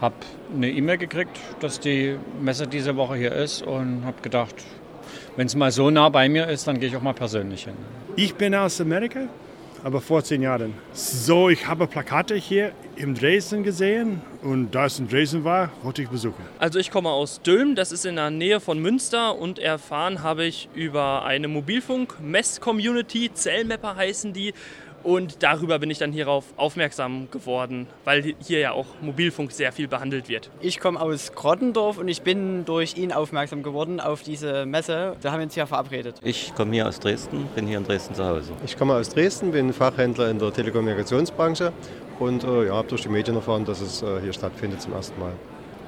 habe eine E-Mail gekriegt, dass die Messe diese Woche hier ist und habe gedacht, wenn es mal so nah bei mir ist, dann gehe ich auch mal persönlich hin. Ich bin aus Amerika, aber vor zehn Jahren. So, ich habe Plakate hier in Dresden gesehen und da es in Dresden war, wollte ich besuchen. Also ich komme aus Dülmen, das ist in der Nähe von Münster und erfahren habe ich über eine Mobilfunk-Mess-Community, Zellmapper heißen die. Und darüber bin ich dann hierauf aufmerksam geworden, weil hier ja auch Mobilfunk sehr viel behandelt wird. Ich komme aus Grottendorf und ich bin durch ihn aufmerksam geworden auf diese Messe. Da haben wir uns ja verabredet. Ich komme hier aus Dresden, bin hier in Dresden zu Hause. Ich komme aus Dresden, bin Fachhändler in der Telekommunikationsbranche und äh, ja, habe durch die Medien erfahren, dass es äh, hier stattfindet zum ersten Mal.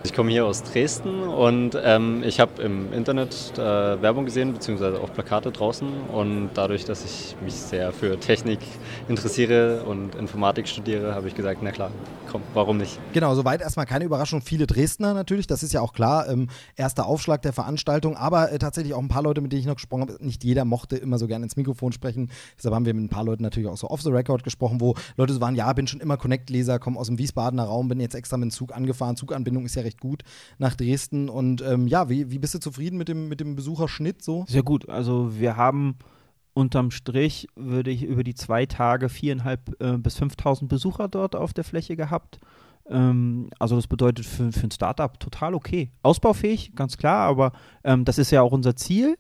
Ich komme hier aus Dresden und ähm, ich habe im Internet äh, Werbung gesehen, beziehungsweise auch Plakate draußen. Und dadurch, dass ich mich sehr für Technik interessiere und Informatik studiere, habe ich gesagt, na klar, komm, warum nicht? Genau, soweit erstmal keine Überraschung. Viele Dresdner natürlich, das ist ja auch klar. Ähm, erster Aufschlag der Veranstaltung, aber äh, tatsächlich auch ein paar Leute, mit denen ich noch gesprochen habe. Nicht jeder mochte immer so gerne ins Mikrofon sprechen. Deshalb haben wir mit ein paar Leuten natürlich auch so off the record gesprochen, wo Leute so waren: Ja, bin schon immer Connect-Leser, komme aus dem Wiesbadener Raum, bin jetzt extra mit dem Zug angefahren. Zuganbindung ist ja recht gut nach Dresden. Und ähm, ja, wie, wie bist du zufrieden mit dem, mit dem Besucherschnitt so? Sehr gut. Also wir haben unterm Strich, würde ich über die zwei Tage viereinhalb äh, bis 5.000 Besucher dort auf der Fläche gehabt. Ähm, also das bedeutet für, für ein Startup total okay. Ausbaufähig, ganz klar, aber ähm, das ist ja auch unser Ziel.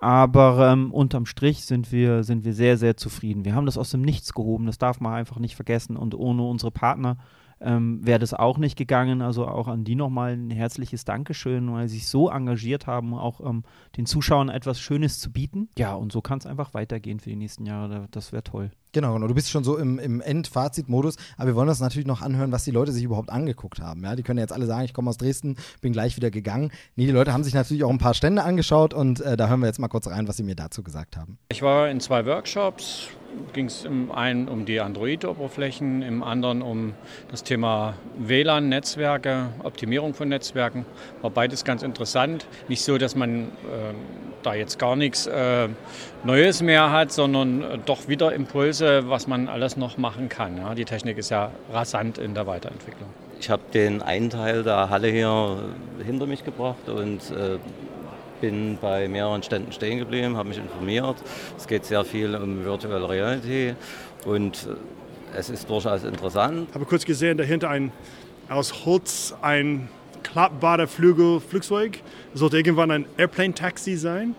Aber ähm, unterm Strich sind wir, sind wir sehr, sehr zufrieden. Wir haben das aus dem Nichts gehoben, das darf man einfach nicht vergessen. Und ohne unsere Partner ähm, wäre das auch nicht gegangen. Also auch an die nochmal ein herzliches Dankeschön, weil sie sich so engagiert haben, auch ähm, den Zuschauern etwas Schönes zu bieten. Ja, und so kann es einfach weitergehen für die nächsten Jahre. Das wäre toll. Genau, genau. Du bist schon so im, im Endfazit-Modus, aber wir wollen das natürlich noch anhören, was die Leute sich überhaupt angeguckt haben. Ja, die können jetzt alle sagen, ich komme aus Dresden, bin gleich wieder gegangen. Nee, die Leute haben sich natürlich auch ein paar Stände angeschaut und äh, da hören wir jetzt mal kurz rein, was sie mir dazu gesagt haben. Ich war in zwei Workshops, ging es im einen um die Android-Oberflächen, im anderen um das Thema WLAN-Netzwerke, Optimierung von Netzwerken. War beides ganz interessant. Nicht so, dass man äh, da jetzt gar nichts äh, Neues mehr hat, sondern äh, doch wieder Impulse, was man alles noch machen kann. Ja, die Technik ist ja rasant in der Weiterentwicklung. Ich habe den einen Teil der Halle hier hinter mich gebracht und äh, bin bei mehreren Ständen stehen geblieben, habe mich informiert. Es geht sehr viel um Virtual Reality und äh, es ist durchaus interessant. Ich habe kurz gesehen, dahinter ein aus Holz ein klappbarer Flügel, Flugzeug. Das sollte irgendwann ein Airplane-Taxi sein.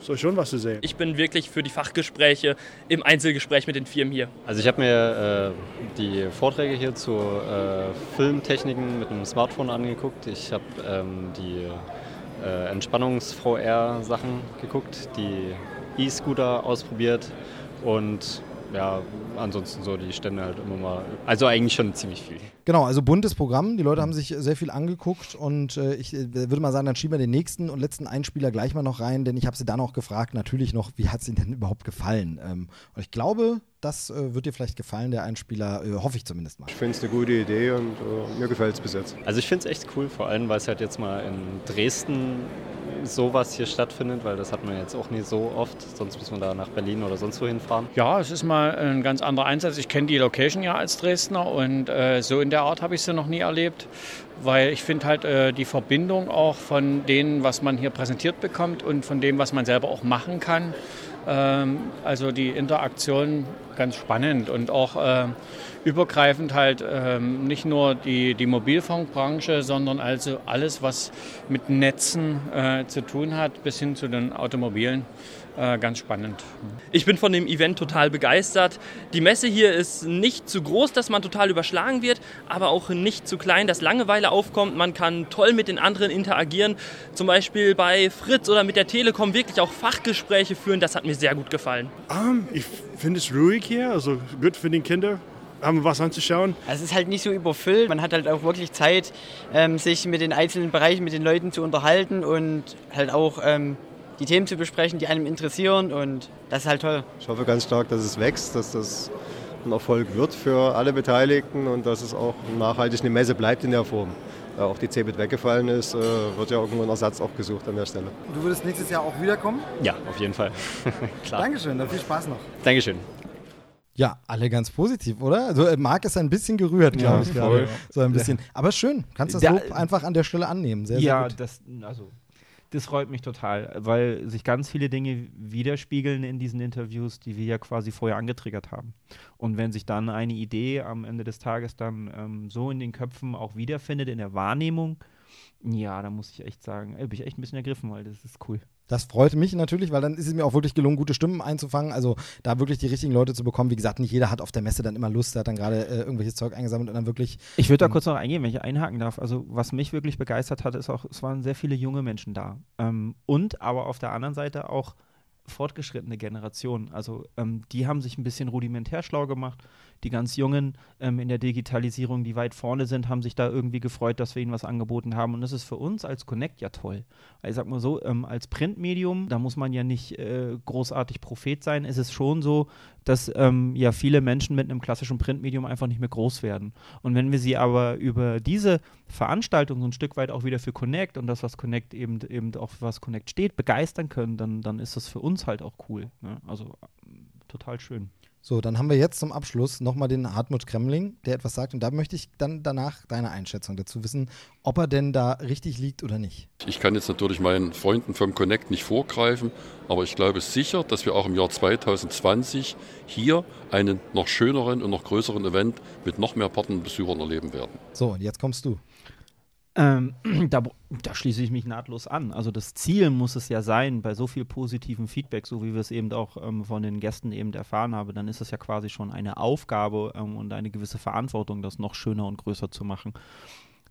Soll schon was zu sehen. Ich bin wirklich für die Fachgespräche im Einzelgespräch mit den Firmen hier. Also ich habe mir äh, die Vorträge hier zu äh, Filmtechniken mit dem Smartphone angeguckt. Ich habe ähm, die äh, Entspannungs-VR-Sachen geguckt, die E-Scooter ausprobiert und ja, ansonsten so die Stände halt immer mal. Also eigentlich schon ziemlich viel. Genau, also buntes Programm. Die Leute haben sich sehr viel angeguckt und äh, ich äh, würde mal sagen, dann schieben wir den nächsten und letzten Einspieler gleich mal noch rein, denn ich habe sie dann auch gefragt, natürlich noch, wie hat es ihnen denn überhaupt gefallen? Ähm, und ich glaube, das äh, wird dir vielleicht gefallen, der Einspieler, äh, hoffe ich zumindest mal. Ich finde es eine gute Idee und äh, mir gefällt es bis jetzt. Also ich finde es echt cool, vor allem weil es halt jetzt mal in Dresden sowas hier stattfindet, weil das hat man jetzt auch nie so oft, sonst muss man da nach Berlin oder sonst wohin fahren. Ja, es ist mal ein ganz anderer Einsatz. Ich kenne die Location ja als Dresdner und äh, so in der Art habe ich sie noch nie erlebt, weil ich finde halt äh, die Verbindung auch von dem, was man hier präsentiert bekommt und von dem, was man selber auch machen kann. Ähm, also die Interaktion ganz spannend und auch äh, übergreifend halt ähm, nicht nur die, die Mobilfunkbranche, sondern also alles, was mit Netzen äh, zu tun hat, bis hin zu den Automobilen. Äh, ganz spannend. Ich bin von dem Event total begeistert. Die Messe hier ist nicht zu groß, dass man total überschlagen wird, aber auch nicht zu klein, dass Langeweile aufkommt. Man kann toll mit den anderen interagieren, zum Beispiel bei Fritz oder mit der Telekom wirklich auch Fachgespräche führen. Das hat mir sehr gut gefallen. Um, ich finde es ruhig hier, also gut für die Kinder haben was anzuschauen. Es ist halt nicht so überfüllt. Man hat halt auch wirklich Zeit, ähm, sich mit den einzelnen Bereichen, mit den Leuten zu unterhalten und halt auch ähm, die Themen zu besprechen, die einem interessieren und das ist halt toll. Ich hoffe ganz stark, dass es wächst, dass das ein Erfolg wird für alle Beteiligten und dass es auch nachhaltig eine Messe bleibt in der Form. Da auch die CeBIT weggefallen ist, äh, wird ja irgendwo ein Ersatz auch gesucht an der Stelle. Du würdest nächstes Jahr auch wiederkommen? Ja, auf jeden Fall. Klar. Dankeschön, dann viel Spaß noch. Dankeschön. Ja, alle ganz positiv, oder? Also äh, Marc ist ein bisschen gerührt, glaube Ja, ich voll. gerade. So ein bisschen. Aber schön, kannst das Ja, Lob einfach an der Stelle annehmen. Sehr, ja, sehr gut. das, also, das freut mich total, weil sich ganz viele Dinge widerspiegeln in diesen Interviews, die wir ja quasi vorher angetriggert haben. Und wenn sich dann eine Idee am Ende des Tages dann ähm, so in den Köpfen auch wiederfindet, in der Wahrnehmung, ja, da muss ich echt sagen, ey, bin ich echt ein bisschen ergriffen, weil das ist cool. Das freut mich natürlich, weil dann ist es mir auch wirklich gelungen, gute Stimmen einzufangen. Also da wirklich die richtigen Leute zu bekommen. Wie gesagt, nicht jeder hat auf der Messe dann immer Lust, der hat dann gerade äh, irgendwelches Zeug eingesammelt und dann wirklich. Ich würde da ähm, kurz noch eingehen, wenn ich einhaken darf. Also, was mich wirklich begeistert hat, ist auch, es waren sehr viele junge Menschen da. Ähm, und aber auf der anderen Seite auch fortgeschrittene Generationen. Also, ähm, die haben sich ein bisschen rudimentär schlau gemacht. Die ganz Jungen ähm, in der Digitalisierung, die weit vorne sind, haben sich da irgendwie gefreut, dass wir ihnen was angeboten haben. Und das ist für uns als Connect ja toll. Ich sag mal so, ähm, als Printmedium, da muss man ja nicht äh, großartig Prophet sein. Es ist schon so, dass ähm, ja viele Menschen mit einem klassischen Printmedium einfach nicht mehr groß werden. Und wenn wir sie aber über diese Veranstaltung so ein Stück weit auch wieder für Connect und das, was Connect eben, eben auch für was Connect steht, begeistern können, dann, dann ist das für uns halt auch cool. Ne? Also ähm, total schön. So, dann haben wir jetzt zum Abschluss nochmal den Hartmut Kremling, der etwas sagt. Und da möchte ich dann danach deine Einschätzung dazu wissen, ob er denn da richtig liegt oder nicht. Ich kann jetzt natürlich meinen Freunden vom Connect nicht vorgreifen, aber ich glaube sicher, dass wir auch im Jahr 2020 hier einen noch schöneren und noch größeren Event mit noch mehr Partnerbesuchern erleben werden. So, und jetzt kommst du. Ähm, da, da schließe ich mich nahtlos an. Also das Ziel muss es ja sein, bei so viel positivem Feedback, so wie wir es eben auch ähm, von den Gästen eben erfahren haben, dann ist es ja quasi schon eine Aufgabe ähm, und eine gewisse Verantwortung, das noch schöner und größer zu machen.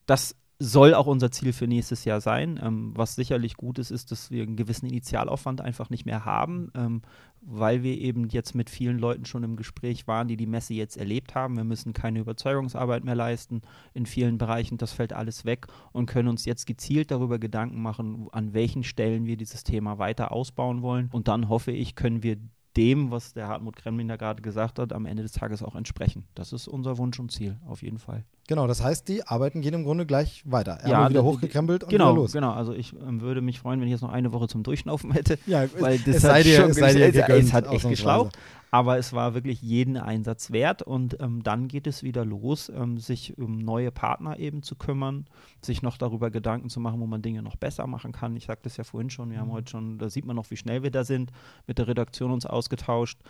Das soll auch unser Ziel für nächstes Jahr sein. Ähm, was sicherlich gut ist, ist, dass wir einen gewissen Initialaufwand einfach nicht mehr haben, ähm, weil wir eben jetzt mit vielen Leuten schon im Gespräch waren, die die Messe jetzt erlebt haben. Wir müssen keine Überzeugungsarbeit mehr leisten in vielen Bereichen. Das fällt alles weg und können uns jetzt gezielt darüber Gedanken machen, an welchen Stellen wir dieses Thema weiter ausbauen wollen. Und dann hoffe ich, können wir dem, was der Hartmut Kremlin da gerade gesagt hat, am Ende des Tages auch entsprechen. Das ist unser Wunsch und Ziel, auf jeden Fall. Genau, das heißt, die Arbeiten gehen im Grunde gleich weiter. Er Ja, wieder hochgekrempelt und genau, wieder los. Genau, also ich ähm, würde mich freuen, wenn ich jetzt noch eine Woche zum Durchschnaufen hätte. Ja, weil das es hat sei dir- schon es sei dir es, es gegönnt, hat echt geschlaucht. Aber es war wirklich jeden Einsatz wert und ähm, dann geht es wieder los, ähm, sich um neue Partner eben zu kümmern, sich noch darüber Gedanken zu machen, wo man Dinge noch besser machen kann. Ich sagte es ja vorhin schon, wir haben heute schon, da sieht man noch, wie schnell wir da sind, mit der Redaktion uns ausgetauscht.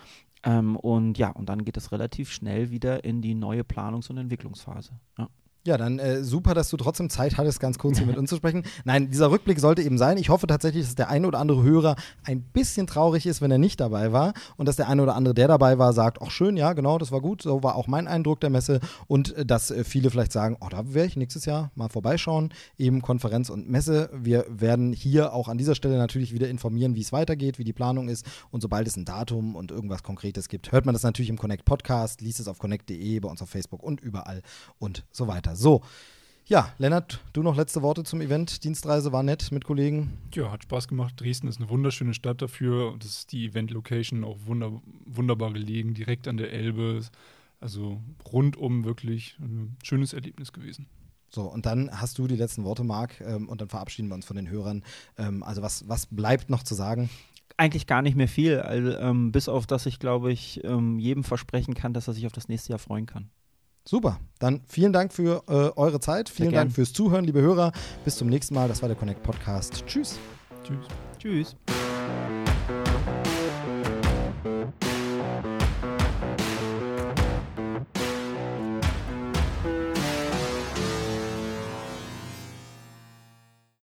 Ähm, und ja, und dann geht es relativ schnell wieder in die neue Planungs- und Entwicklungsphase. Ja. Ja, dann äh, super, dass du trotzdem Zeit hattest, ganz kurz hier mit uns zu sprechen. Nein, dieser Rückblick sollte eben sein. Ich hoffe tatsächlich, dass der eine oder andere Hörer ein bisschen traurig ist, wenn er nicht dabei war. Und dass der eine oder andere, der dabei war, sagt, ach schön, ja, genau, das war gut. So war auch mein Eindruck der Messe. Und äh, dass äh, viele vielleicht sagen, oh, da werde ich nächstes Jahr mal vorbeischauen. Eben Konferenz und Messe. Wir werden hier auch an dieser Stelle natürlich wieder informieren, wie es weitergeht, wie die Planung ist. Und sobald es ein Datum und irgendwas Konkretes gibt, hört man das natürlich im Connect Podcast, liest es auf connect.de, bei uns auf Facebook und überall und so weiter. So, ja, Lennart, du noch letzte Worte zum Event. Dienstreise war nett mit Kollegen. Ja, hat Spaß gemacht. Dresden ist eine wunderschöne Stadt dafür. Und das ist die Event-Location auch wunder, wunderbar gelegen, direkt an der Elbe. Also rundum wirklich ein schönes Erlebnis gewesen. So, und dann hast du die letzten Worte, Marc, ähm, und dann verabschieden wir uns von den Hörern. Ähm, also, was, was bleibt noch zu sagen? Eigentlich gar nicht mehr viel, also, ähm, bis auf dass ich, glaube ich, ähm, jedem versprechen kann, dass er sich auf das nächste Jahr freuen kann. Super. Dann vielen Dank für äh, eure Zeit. Vielen. Dank fürs Zuhören, liebe Hörer. Bis zum nächsten Mal. Das war der Connect Podcast. Tschüss. Tschüss. Tschüss.